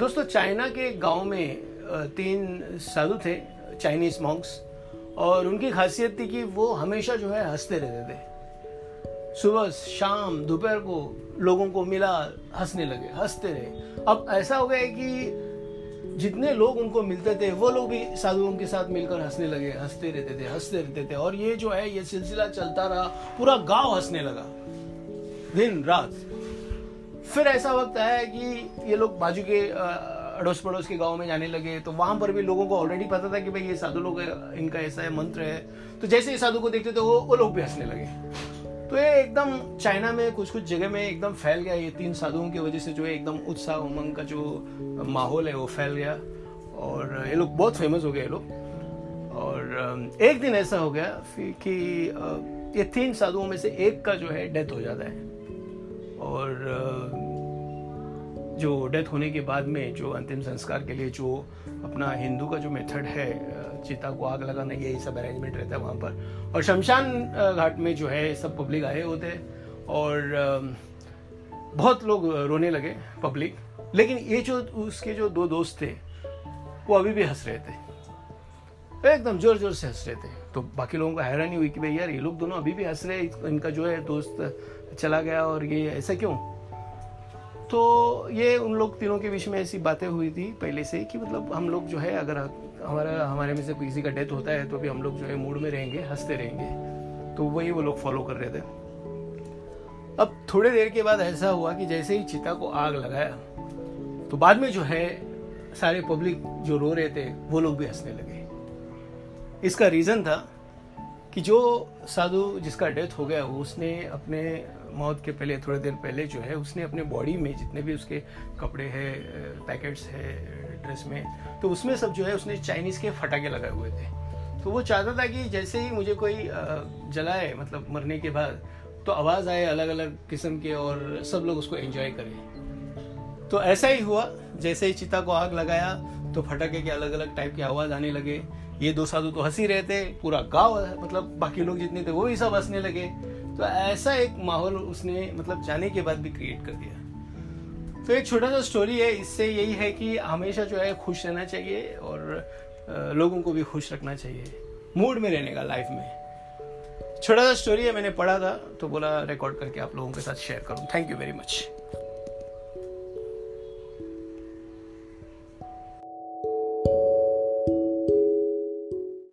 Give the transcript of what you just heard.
दोस्तों, चाइना के गाँव में तीन साधु थे, चाइनीज़ मॉन्क्स और उनकी खासियत थी कि वो हमेशा जो है हँसते रहते थे। सुबह, शाम, दोपहर को लोगों को मिला, हंसने लगे, हँसते रहे। अब ऐसा हो गया कि जितने लोग उनको मिलते थे, वो लोग भी साधुओं के साथ मिलकर हंसने लगे, हँसते रहते थे, हँसते रहते थे, और ये जो है, ये सिलसिला चलता रहा, पूरा गाँव हंसने लगा। दिन, रात। फिर ऐसा वक्त आया कि ये लोग बाजू के अड़ोस पड़ोस के गाँव में जाने लगे तो वहाँ पर भी लोगों को ऑलरेडी पता था कि भाई ये साधु लोग इनका ऐसा है, मंत्र है। तो जैसे ही साधु को देखते थे, वो वो लोग भी हंसने लगे। तो ये एकदम चाइना में कुछ कुछ जगह में एकदम फैल गया, ये तीन साधुओं की वजह से जो है एकदम उत्साह, उमंग का जो माहौल है, वो फैल गया। और ये लोग बहुत फ़ेमस हो गए, ये लोग। और एक दिन ऐसा हो गया कि ये तीन साधुओं में से एक का जो है डेथ हो जाता है। और जो डेथ होने के बाद में जो अंतिम संस्कार के लिए जो अपना हिंदू का जो मेथड है चिता को आग लगाना यही सब अरेंजमेंट रहता है वहाँ पर। और शमशान घाट में जो है, सब पब्लिक आए होते हैं और बहुत लोग रोने लगे पब्लिक लेकिन ये जो, उसके जो दो दोस्त थे, वो अभी भी हंस रहे थे। एकदम ज़ोर ज़ोर से हंस रहे थे। तो बाकी लोगों को हैरानी हुई कि भाई यार, ये लोग दोनों अभी भी हंस रहे इनका जो है दोस्त चला गया और ये ऐसा क्यों? तो ये उन लोग तीनों के बीच में ऐसी बातें हुई थी पहले से कि मतलब हम लोग जो है, अगर हमारा, हमारे में से किसी का डेथ होता है तो अभी हम लोग जो है मूड में रहेंगे, हँसते रहेंगे। तो वही वो लोग फॉलो कर रहे थे। अब थोड़ी देर के बाद ऐसा हुआ कि जैसे ही चिता को आग लगाया तो बाद में जो है सारे पब्लिक जो रो रहे थे, वो लोग भी हंसने लगे। इसका रीज़न था कि जो साधु जिसका डेथ हो गया, उसने अपने मौत के पहले, थोड़ी देर पहले जो है, उसने अपने बॉडी में जितने भी उसके कपड़े हैं पैकेट्स है ड्रेस में तो उसमें सब जो है, उसने चाइनीज़ के फटाके लगाए हुए थे। तो वो चाहता था कि जैसे ही मुझे कोई जलाए मतलब मरने के बाद तो आवाज़ आए अलग अलग किस्म के और सब लोग उसको एंजॉय करें। तो ऐसा ही हुआ, जैसे ही चिता को आग लगाया तो फटाके के अलग अलग टाइप की आवाज़ आने लगे। ये दो साधु तो हँसी रहे थे, पूरा गाँव मतलब बाकी लोग जितने थे, वो भी सब हंसने लगे। तो ऐसा एक माहौल उसने मतलब जाने के बाद भी क्रिएट कर दिया। तो एक छोटा सा स्टोरी है, इससे यही है कि हमेशा जो है खुश रहना चाहिए और लोगों को भी खुश रखना चाहिए मूड में रहने का लाइफ में। छोटा सा स्टोरी है, मैंने पढ़ा था तो बोला रिकॉर्ड करके आप लोगों के साथ शेयर करूँ। Thank you very much